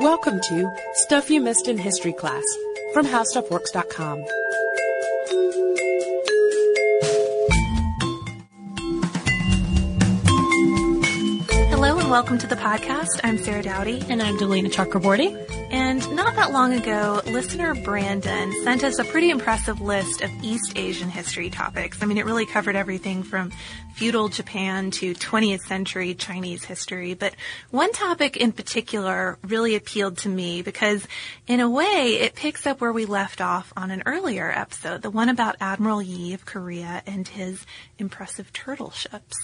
Welcome to Stuff You Missed in History Class from HowStuffWorks.com. Hello and welcome to the podcast. I'm Sarah Dowdy. And I'm Deblina Chakraborty. And not that long ago, listener Brandon sent us a pretty impressive list of East Asian history topics. I mean, it really covered everything from feudal Japan to 20th century Chinese history. But one topic in particular really appealed to me because in a way it picks up where we left off on an earlier episode, the one about Admiral Yi of Korea and his impressive turtle ships.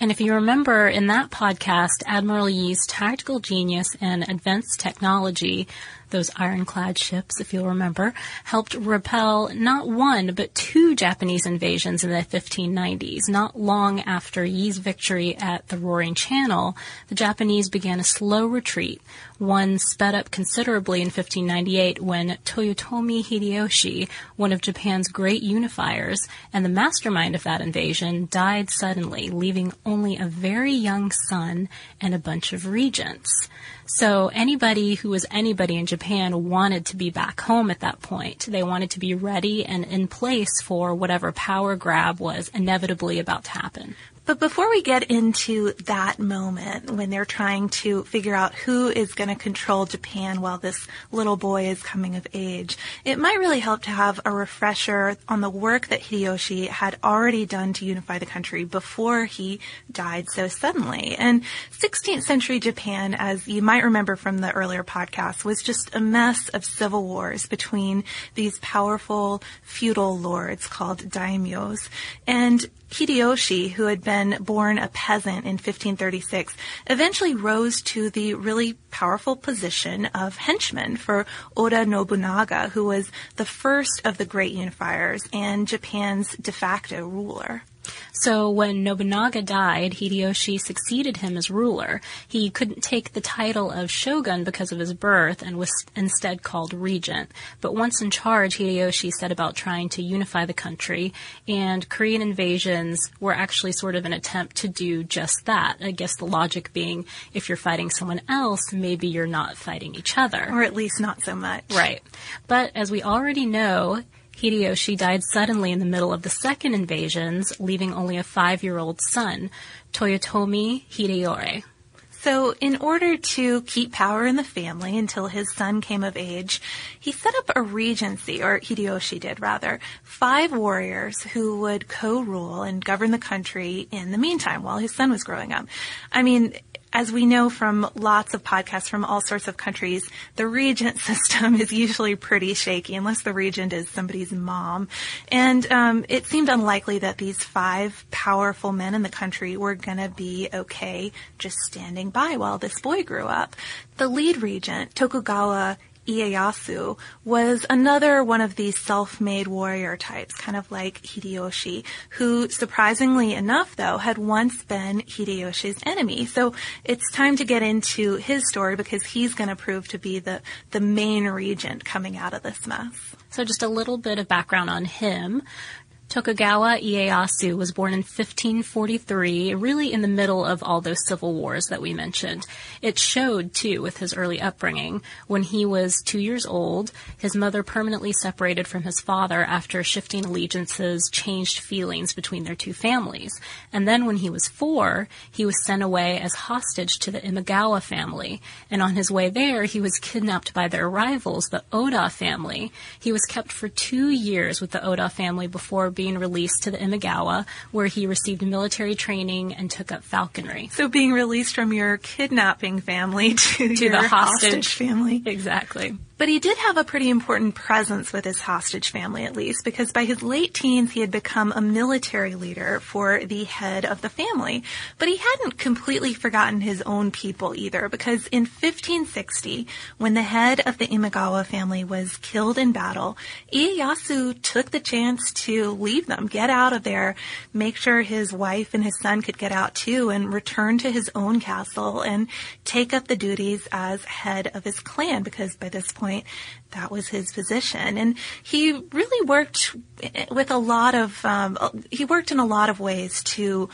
And if you remember in that podcast, Admiral Yi's tactical genius and advanced technology those ironclad ships, if you'll remember, helped repel not one, but two Japanese invasions in the 1590s. Not long after Yi's victory at the Roaring Channel, the Japanese began a slow retreat, one sped up considerably in 1598 when Toyotomi Hideyoshi, one of Japan's great unifiers and the mastermind of that invasion, died suddenly, leaving only a very young son and a bunch of regents. So anybody who was anybody in Japan wanted to be back home at that point. They wanted to be ready and in place for whatever power grab was inevitably about to happen. But before we get into that moment when they're trying to figure out who is going to control Japan while this little boy is coming of age, it might really help to have a refresher on the work that Hideyoshi had already done to unify the country before he died so suddenly. And 16th century Japan, as you might remember from the earlier podcast, was just a mess of civil wars between these powerful feudal lords called daimyos. And Hideyoshi, who had been born a peasant in 1536, eventually rose to the really powerful position of henchman for Oda Nobunaga, who was the first of the great unifiers and Japan's de facto ruler. So when Nobunaga died, Hideyoshi succeeded him as ruler. He couldn't take the title of shogun because of his birth and was instead called regent. But once in charge, Hideyoshi set about trying to unify the country, and Korean invasions were actually sort of an attempt to do just that. I guess the logic being if you're fighting someone else, maybe you're not fighting each other. Or at least not so much. Right. But as we already know, Hideyoshi died suddenly in the middle of the second invasions, leaving only a five-year-old son, Toyotomi Hideyori. So, in order to keep power in the family until his son came of age, he set up a regency, or Hideyoshi did rather, five warriors who would co-rule and govern the country in the meantime while his son was growing up. I mean, as we know from lots of podcasts from all sorts of countries, the regent system is usually pretty shaky unless the regent is somebody's mom. And um, it seemed unlikely that these five powerful men in the country were going to be okay just standing by while this boy grew up. The lead regent, Tokugawa Ieyasu was another one of these self-made warrior types, kind of like Hideyoshi, who surprisingly enough though had once been Hideyoshi's enemy. So it's time to get into his story because he's going to prove to be the, the main regent coming out of this mess. So just a little bit of background on him. Tokugawa Ieyasu was born in 1543, really in the middle of all those civil wars that we mentioned. It showed, too, with his early upbringing. When he was two years old, his mother permanently separated from his father after shifting allegiances changed feelings between their two families. And then when he was four, he was sent away as hostage to the Imagawa family. And on his way there, he was kidnapped by their rivals, the Oda family. He was kept for two years with the Oda family before being released to the Imagawa, where he received military training and took up falconry. So being released from your kidnapping family to, To the hostage. hostage family. Exactly. But he did have a pretty important presence with his hostage family, at least, because by his late teens, he had become a military leader for the head of the family. But he hadn't completely forgotten his own people either, because in 1560, when the head of the Imagawa family was killed in battle, Ieyasu took the chance to leave them, get out of there, make sure his wife and his son could get out too, and return to his own castle and take up the duties as head of his clan, because by this point, that was his position. And he really worked with a lot of, um, he worked in a lot of ways to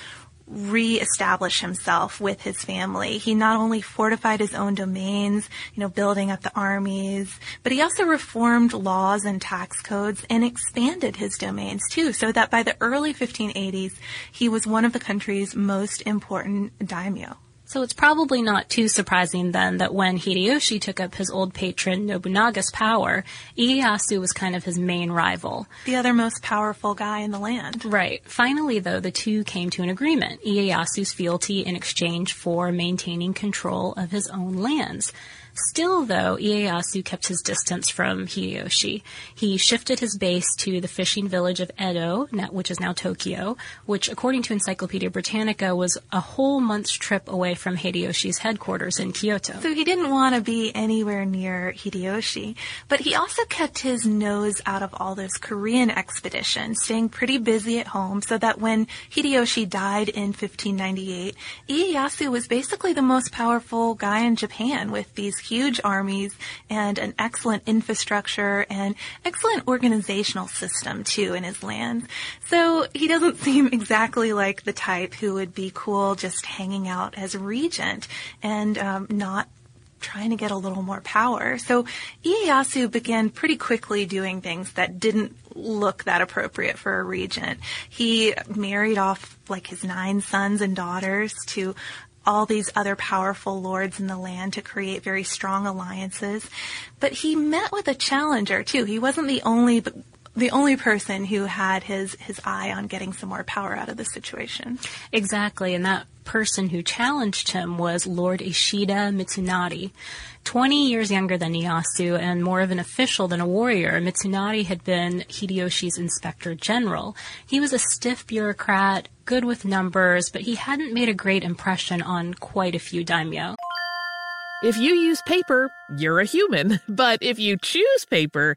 re-establish himself with his family. He not only fortified his own domains, you know, building up the armies, but he also reformed laws and tax codes and expanded his domains too, so that by the early 1580s, he was one of the country's most important daimyo. So it's probably not too surprising then that when Hideyoshi took up his old patron Nobunaga's power, Ieyasu was kind of his main rival. The other most powerful guy in the land. Right. Finally, though, the two came to an agreement. Ieyasu's fealty in exchange for maintaining control of his own lands. Still, though, Ieyasu kept his distance from Hideyoshi. He shifted his base to the fishing village of Edo, which is now Tokyo, which, according to Encyclopedia Britannica, was a whole month's trip away from Hideyoshi's headquarters in Kyoto. So he didn't want to be anywhere near Hideyoshi, but he also kept his nose out of all those Korean expeditions, staying pretty busy at home so that when Hideyoshi died in 1598, Ieyasu was basically the most powerful guy in Japan with these huge armies and an excellent infrastructure and excellent organizational system too in his lands. So he doesn't seem exactly like the type who would be cool just hanging out as regent and um, not trying to get a little more power. So Ieyasu began pretty quickly doing things that didn't look that appropriate for a regent. He married off like his nine sons and daughters to all these other powerful lords in the land to create very strong alliances. But he met with a challenger too. He wasn't the only the only person who had his his eye on getting some more power out of the situation. Exactly, and that person who challenged him was Lord Ishida Mitsunari. 20 years younger than Ieyasu and more of an official than a warrior, Mitsunari had been Hideyoshi's inspector general. He was a stiff bureaucrat, good with numbers, but he hadn't made a great impression on quite a few daimyo. If you use paper, you're a human. But if you choose paper,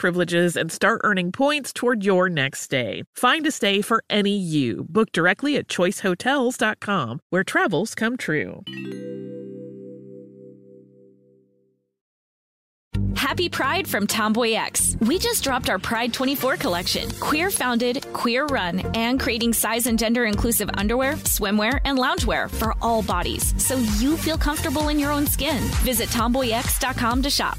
privileges and start earning points toward your next stay. Find a stay for any you. Book directly at choicehotels.com, where travels come true. Happy Pride from Tomboy X. We just dropped our Pride 24 collection. Queer founded, queer run, and creating size and gender inclusive underwear, swimwear, and loungewear for all bodies so you feel comfortable in your own skin. Visit tomboyx.com to shop.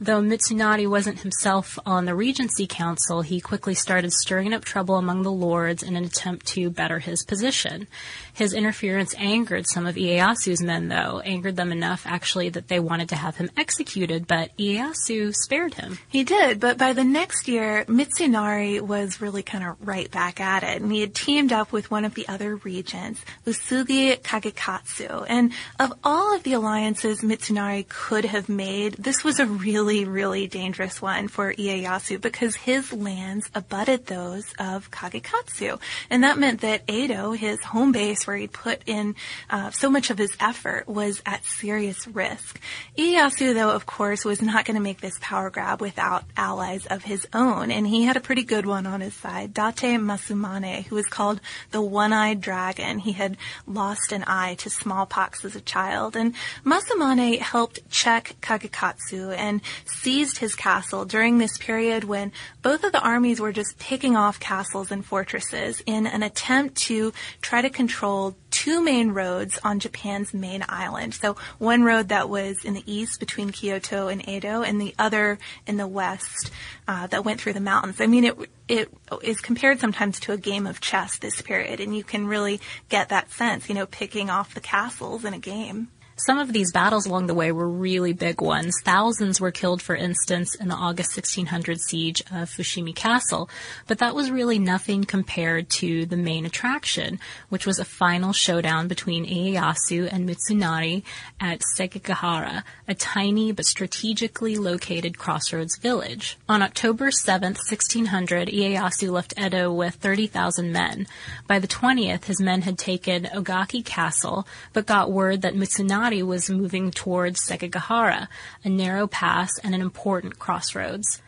Though Mitsunari wasn't himself on the Regency Council, he quickly started stirring up trouble among the lords in an attempt to better his position. His interference angered some of Ieyasu's men, though, angered them enough actually that they wanted to have him executed, but Ieyasu spared him. He did, but by the next year, Mitsunari was really kind of right back at it, and he had teamed up with one of the other regents, Uesugi Kagekatsu. And of all of the alliances Mitsunari could have made, this was a really really, really dangerous one for Ieyasu because his lands abutted those of Kagekatsu. And that meant that Edo, his home base where he'd put in uh, so much of his effort, was at serious risk. Ieyasu, though, of course, was not going to make this power grab without allies of his own. And he had a pretty good one on his side, Date Masumane, who was called the One-Eyed Dragon. He had lost an eye to smallpox as a child. And Masumane helped check Kagekatsu and seized his castle during this period when both of the armies were just picking off castles and fortresses in an attempt to try to control two main roads on Japan's main island. So one road that was in the east between Kyoto and Edo, and the other in the west uh, that went through the mountains. I mean, it it is compared sometimes to a game of chess this period, and you can really get that sense, you know, picking off the castles in a game. Some of these battles along the way were really big ones. Thousands were killed, for instance, in the August 1600 siege of Fushimi Castle, but that was really nothing compared to the main attraction, which was a final showdown between Ieyasu and Mitsunari at Sekigahara, a tiny but strategically located crossroads village. On October 7, 1600, Ieyasu left Edo with 30,000 men. By the 20th, his men had taken Ogaki Castle, but got word that Mitsunari was moving towards Sekigahara, a narrow pass and an important crossroads.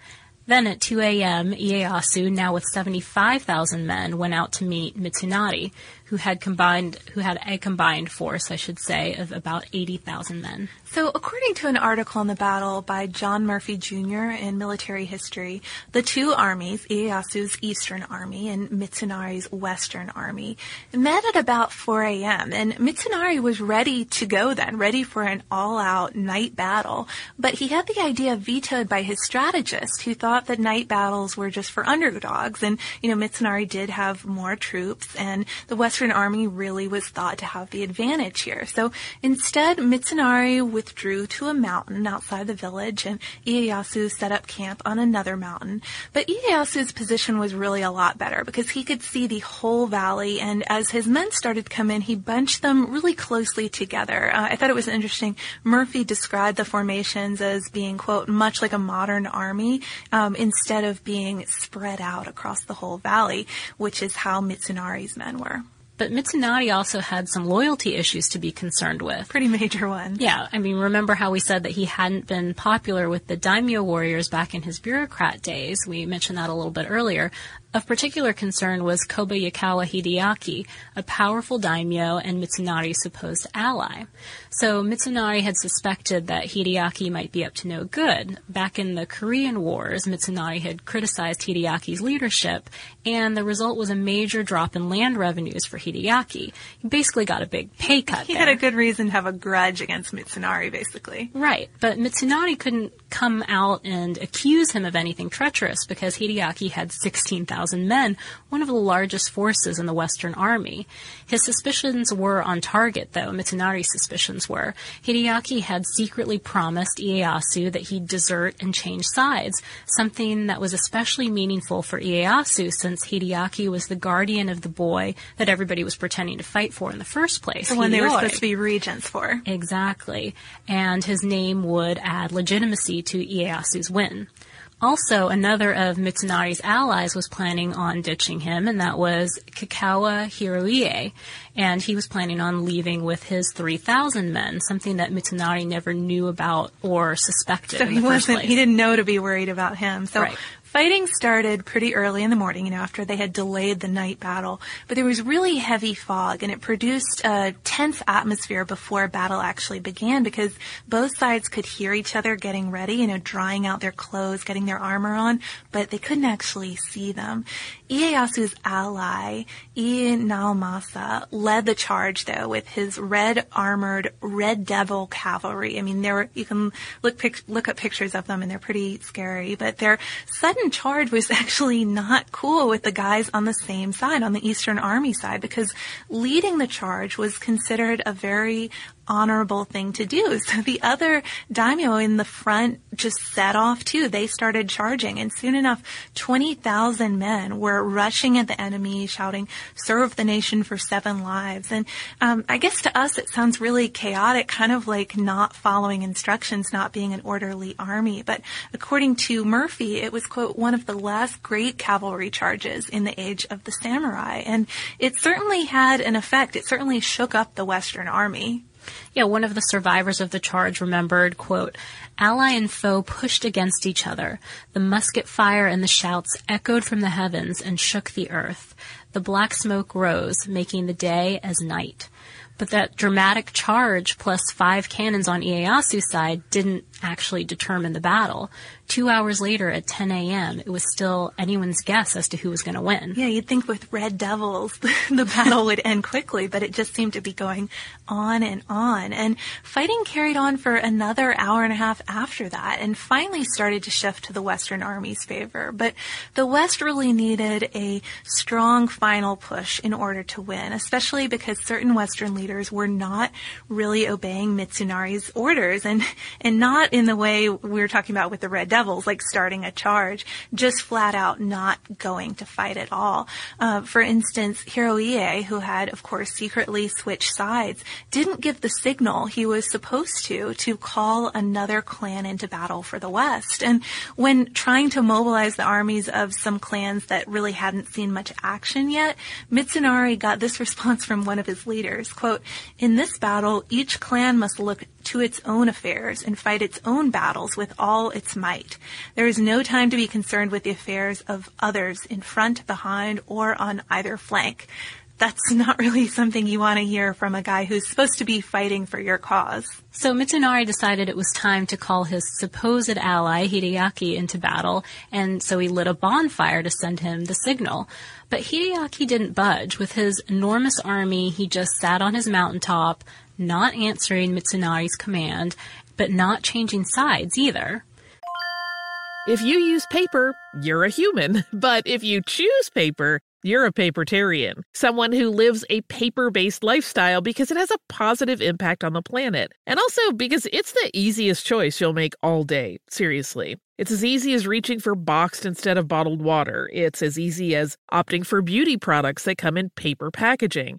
Then at 2 a.m., Ieyasu, now with 75,000 men, went out to meet Mitsunari, who had combined, who had a combined force, I should say, of about 80,000 men. So, according to an article on the battle by John Murphy Jr. in Military History, the two armies, Ieyasu's Eastern Army and Mitsunari's Western Army, met at about 4 a.m. And Mitsunari was ready to go then, ready for an all-out night battle. But he had the idea vetoed by his strategist, who thought that night battles were just for underdogs. And, you know, Mitsunari did have more troops, and the Western Army really was thought to have the advantage here. So, instead, Mitsunari withdrew to a mountain outside the village and Ieyasu set up camp on another mountain. But Ieyasu's position was really a lot better because he could see the whole valley and as his men started to come in, he bunched them really closely together. Uh, I thought it was interesting. Murphy described the formations as being, quote, much like a modern army um, Um, instead of being spread out across the whole valley, which is how Mitsunari's men were. But Mitsunari also had some loyalty issues to be concerned with. Pretty major one. Yeah, I mean, remember how we said that he hadn't been popular with the daimyo warriors back in his bureaucrat days? We mentioned that a little bit earlier. Of particular concern was Kobayakawa Hideaki, a powerful daimyo and Mitsunari's supposed ally. So Mitsunari had suspected that Hideaki might be up to no good. Back in the Korean Wars, Mitsunari had criticized Hideaki's leadership, and the result was a major drop in land revenues for Hideaki. He basically got a big pay cut. He there. had a good reason to have a grudge against Mitsunari, basically. Right, but Mitsunari couldn't come out and accuse him of anything treacherous because Hideaki had 16,000 men, one of the largest forces in the Western Army. His suspicions were on target, though. Mitsunari's suspicions were. Hideaki had secretly promised Ieyasu that he'd desert and change sides, something that was especially meaningful for Ieyasu since Hideaki was the guardian of the boy that everybody was pretending to fight for in the first place. The one they were supposed to be regents for. Exactly. And his name would add legitimacy to Ieyasu's win. Also, another of Mitsunari's allies was planning on ditching him, and that was Kakawa Hiroie. And he was planning on leaving with his 3,000 men, something that Mitsunari never knew about or suspected. So he wasn't, he didn't know to be worried about him. So Right. Fighting started pretty early in the morning, you know, after they had delayed the night battle. But there was really heavy fog and it produced a tense atmosphere before battle actually began because both sides could hear each other getting ready, you know, drying out their clothes, getting their armor on, but they couldn't actually see them. Ieyasu's ally, Naomasa, led the charge though with his red armored Red Devil cavalry. I mean, there were, you can look pic- look up pictures of them and they're pretty scary, but their sudden charge was actually not cool with the guys on the same side, on the Eastern Army side, because leading the charge was considered a very honorable thing to do. So the other daimyo in the front just set off too. They started charging and soon enough 20,000 men were rushing at the enemy shouting, serve the nation for seven lives. And um, I guess to us it sounds really chaotic, kind of like not following instructions, not being an orderly army. But according to Murphy, it was quote, one of the last great cavalry charges in the age of the samurai. And it certainly had an effect. It certainly shook up the Western army. Yeah, one of the survivors of the charge remembered, quote, Ally and foe pushed against each other. The musket fire and the shouts echoed from the heavens and shook the earth. The black smoke rose, making the day as night. But that dramatic charge plus five cannons on Ieyasu's side didn't actually determine the battle. Two hours later at 10 a.m., it was still anyone's guess as to who was going to win. Yeah, you'd think with Red Devils the battle would end quickly, but it just seemed to be going on and on. And fighting carried on for another hour and a half after that and finally started to shift to the Western Army's favor. But the West really needed a strong final push in order to win, especially because certain Western leaders were not really obeying Mitsunari's orders and, and not in the way we were talking about with the Red Devils, like starting a charge, just flat out not going to fight at all. Uh, for instance, Hiroie, who had, of course, secretly switched sides, didn't give the signal he was supposed to to call another clan into battle for the West. And when trying to mobilize the armies of some clans that really hadn't seen much action yet, Mitsunari got this response from one of his leaders, quote, in this battle, each clan must look to its own affairs and fight its own battles with all its might. There is no time to be concerned with the affairs of others in front, behind, or on either flank that's not really something you want to hear from a guy who's supposed to be fighting for your cause. So Mitsunari decided it was time to call his supposed ally Hideaki into battle, and so he lit a bonfire to send him the signal. But Hideaki didn't budge. With his enormous army, he just sat on his mountaintop, not answering Mitsunari's command, but not changing sides either. If you use paper, you're a human. But if you choose paper, you're a papertarian, someone who lives a paper based lifestyle because it has a positive impact on the planet. And also because it's the easiest choice you'll make all day. Seriously. It's as easy as reaching for boxed instead of bottled water. It's as easy as opting for beauty products that come in paper packaging.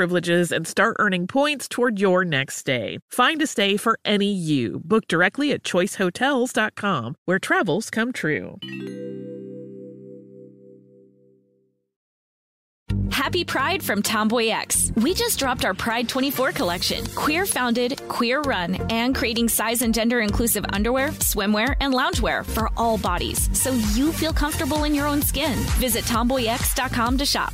privileges and start earning points toward your next stay. Find a stay for any you. Book directly at choicehotels.com, where travels come true. Happy Pride from Tomboy X. We just dropped our Pride 24 collection. Queer founded, queer run, and creating size and gender inclusive underwear, swimwear, and loungewear for all bodies so you feel comfortable in your own skin. Visit tomboyx.com to shop.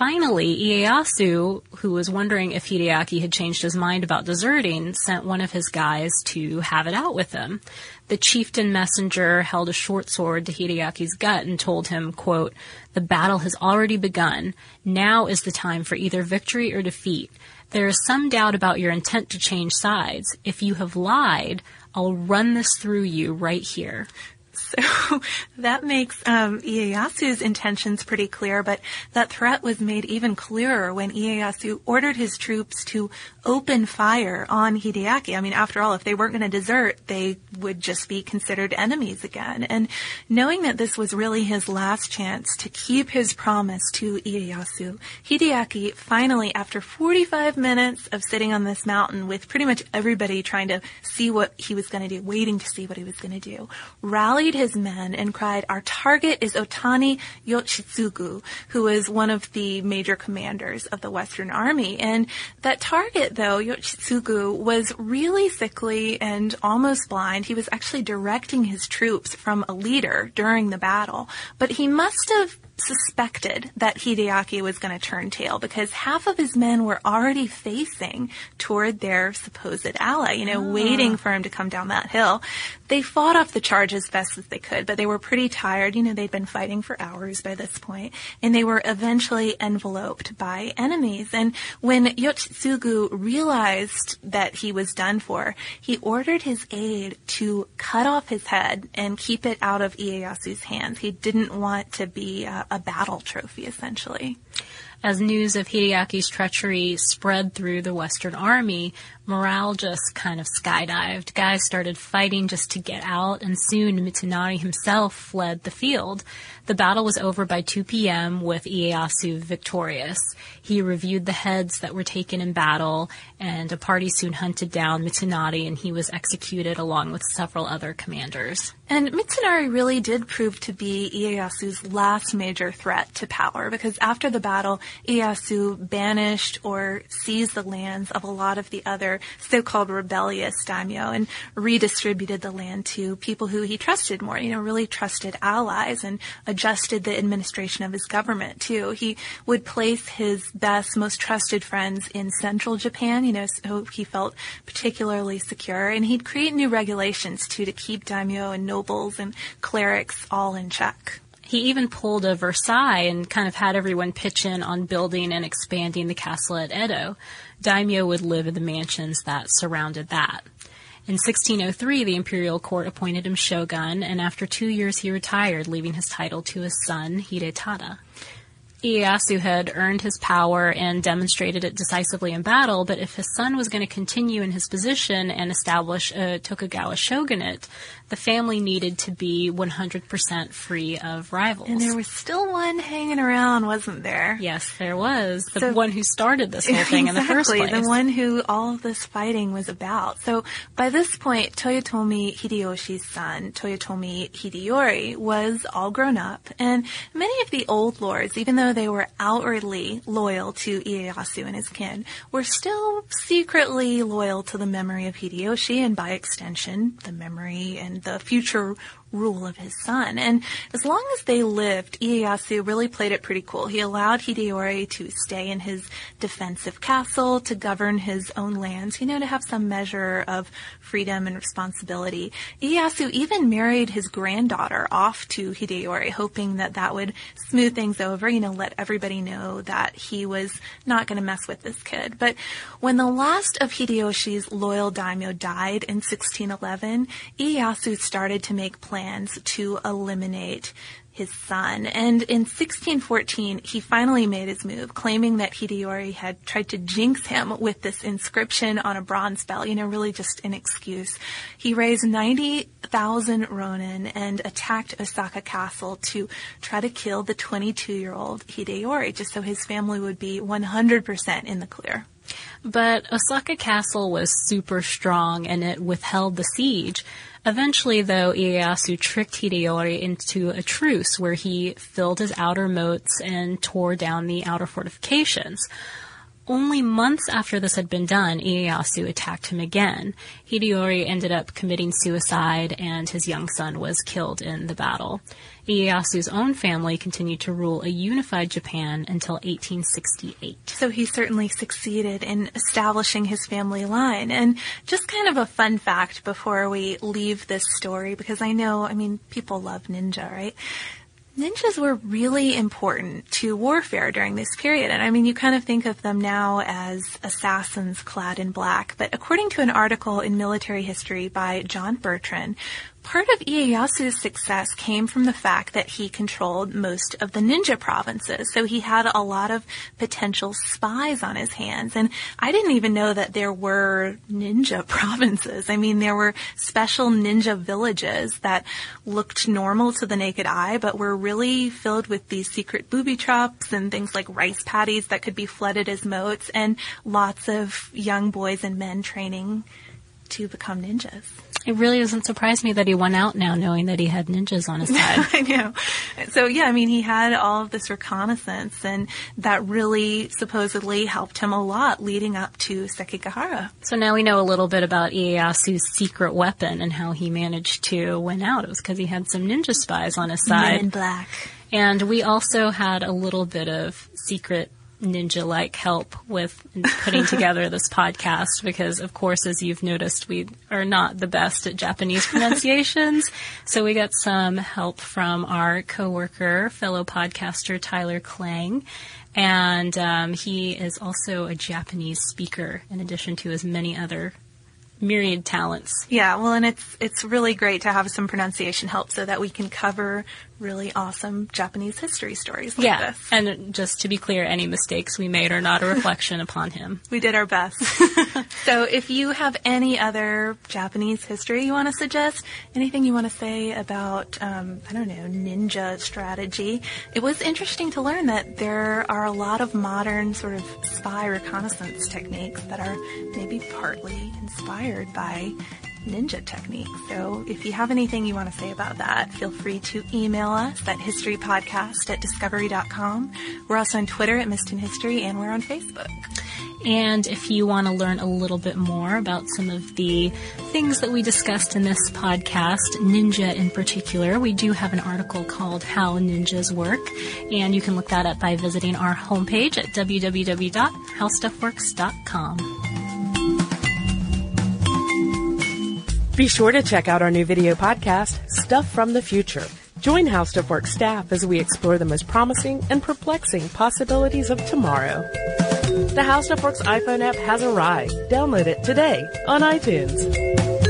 Finally, Ieyasu, who was wondering if Hideaki had changed his mind about deserting, sent one of his guys to have it out with him. The chieftain messenger held a short sword to Hideaki's gut and told him, quote, The battle has already begun. Now is the time for either victory or defeat. There is some doubt about your intent to change sides. If you have lied, I'll run this through you right here. So that makes um, Ieyasu's intentions pretty clear, but that threat was made even clearer when Ieyasu ordered his troops to open fire on Hideaki. I mean, after all, if they weren't going to desert, they would just be considered enemies again. And knowing that this was really his last chance to keep his promise to Ieyasu, Hideaki finally, after 45 minutes of sitting on this mountain with pretty much everybody trying to see what he was going to do, waiting to see what he was going to do, rallied his men and cried, our target is Otani Yoshitsugu, who is one of the major commanders of the Western Army. And that target, though, Yoshitsugu, was really sickly and almost blind. He was actually directing his troops from a leader during the battle, but he must have suspected that Hideaki was going to turn tail because half of his men were already facing toward their supposed ally, you know, oh. waiting for him to come down that hill. They fought off the charge as best as they could, but they were pretty tired. You know, they'd been fighting for hours by this point, and they were eventually enveloped by enemies. And when Yoshitsugu realized that he was done for, he ordered his aide to cut off his head and keep it out of Ieyasu's hands. He didn't want to be uh, a battle trophy, essentially. As news of Hideaki's treachery spread through the Western Army, morale just kind of skydived. Guys started fighting just to get out, and soon Mitsunari himself fled the field. The battle was over by 2 p.m. with Ieyasu victorious. He reviewed the heads that were taken in battle, and a party soon hunted down Mitsunari, and he was executed along with several other commanders. And Mitsunari really did prove to be Ieyasu's last major threat to power, because after the battle, Ieyasu banished or seized the lands of a lot of the other so-called rebellious daimyo and redistributed the land to people who he trusted more, you know, really trusted allies and adjusted the administration of his government too. He would place his best, most trusted friends in central Japan, you know, so he felt particularly secure and he'd create new regulations too to keep daimyo and nobles and clerics all in check. He even pulled a Versailles and kind of had everyone pitch in on building and expanding the castle at Edo. Daimyo would live in the mansions that surrounded that. In 1603, the imperial court appointed him shogun, and after two years he retired, leaving his title to his son, Hidetada. Ieyasu had earned his power and demonstrated it decisively in battle, but if his son was going to continue in his position and establish a Tokugawa shogunate, the family needed to be 100% free of rivals. And there was still one hanging around, wasn't there? Yes, there was. The so, one who started this whole thing exactly, in the first place. the one who all this fighting was about. So by this point, Toyotomi Hideyoshi's son, Toyotomi Hideyori, was all grown up, and many of the old lords, even though they were outwardly loyal to Ieyasu and his kin, were still secretly loyal to the memory of Hideyoshi and by extension, the memory and the future rule of his son. And as long as they lived, Ieyasu really played it pretty cool. He allowed Hideyori to stay in his defensive castle, to govern his own lands, you know, to have some measure of freedom and responsibility. Ieyasu even married his granddaughter off to Hideyori, hoping that that would smooth things over, you know, let everybody know that he was not going to mess with this kid. But when the last of Hideyoshi's loyal daimyo died in 1611, Ieyasu started to make plans plans to eliminate his son. And in 1614, he finally made his move, claiming that Hideyori had tried to jinx him with this inscription on a bronze bell, you know, really just an excuse. He raised 90,000 ronin and attacked Osaka Castle to try to kill the 22 year old Hideyori, just so his family would be 100% in the clear. But Osaka Castle was super strong and it withheld the siege. Eventually, though, Ieyasu tricked Hideyori into a truce where he filled his outer moats and tore down the outer fortifications. Only months after this had been done, Ieyasu attacked him again. Hideyori ended up committing suicide and his young son was killed in the battle. Ieyasu's own family continued to rule a unified Japan until 1868. So he certainly succeeded in establishing his family line. And just kind of a fun fact before we leave this story, because I know, I mean, people love ninja, right? ninjas were really important to warfare during this period. And I mean, you kind of think of them now as assassins clad in black. But according to an article in military history by John Bertrand, Part of Ieyasu's success came from the fact that he controlled most of the ninja provinces. So he had a lot of potential spies on his hands. And I didn't even know that there were ninja provinces. I mean, there were special ninja villages that looked normal to the naked eye, but were really filled with these secret booby traps and things like rice paddies that could be flooded as moats and lots of young boys and men training to become ninjas. It really doesn't surprise me that he went out now knowing that he had ninjas on his side. I know. So yeah, I mean, he had all of this reconnaissance and that really supposedly helped him a lot leading up to Sekigahara. So now we know a little bit about Ieyasu's secret weapon and how he managed to win out. It was because he had some ninja spies on his side. Men in black. And we also had a little bit of secret ninja like help with putting together this podcast because, of course, as you've noticed, we are not the best at Japanese pronunciations. so we got some help from our coworker, fellow podcaster Tyler Klang. And um, he is also a Japanese speaker in addition to his many other myriad talents. Yeah, well, and it's it's really great to have some pronunciation help so that we can cover really awesome Japanese history stories like yeah, this. and just to be clear, any mistakes we made are not a reflection upon him. We did our best. so if you have any other Japanese history you want to suggest, anything you want to say about, um, I don't know, ninja strategy, it was interesting to learn that there are a lot of modern sort of spy reconnaissance techniques that are maybe partly inspired by ninja technique. So if you have anything you want to say about that, feel free to email us at historypodcast at discovery.com. We're also on Twitter at Missed in History and we're on Facebook. And if you want to learn a little bit more about some of the things that we discussed in this podcast, ninja in particular, we do have an article called How Ninjas Work. And you can look that up by visiting our homepage at www.howstuffworks.com. Be sure to check out our new video podcast, Stuff from the Future. Join How Stuff Works staff as we explore the most promising and perplexing possibilities of tomorrow. The How Stuff Works iPhone app has arrived. Download it today on iTunes.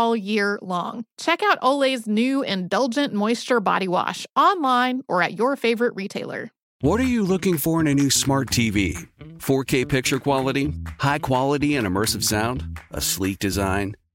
all year long. Check out Olay's new Indulgent Moisture Body Wash online or at your favorite retailer. What are you looking for in a new smart TV? 4K picture quality? High quality and immersive sound? A sleek design?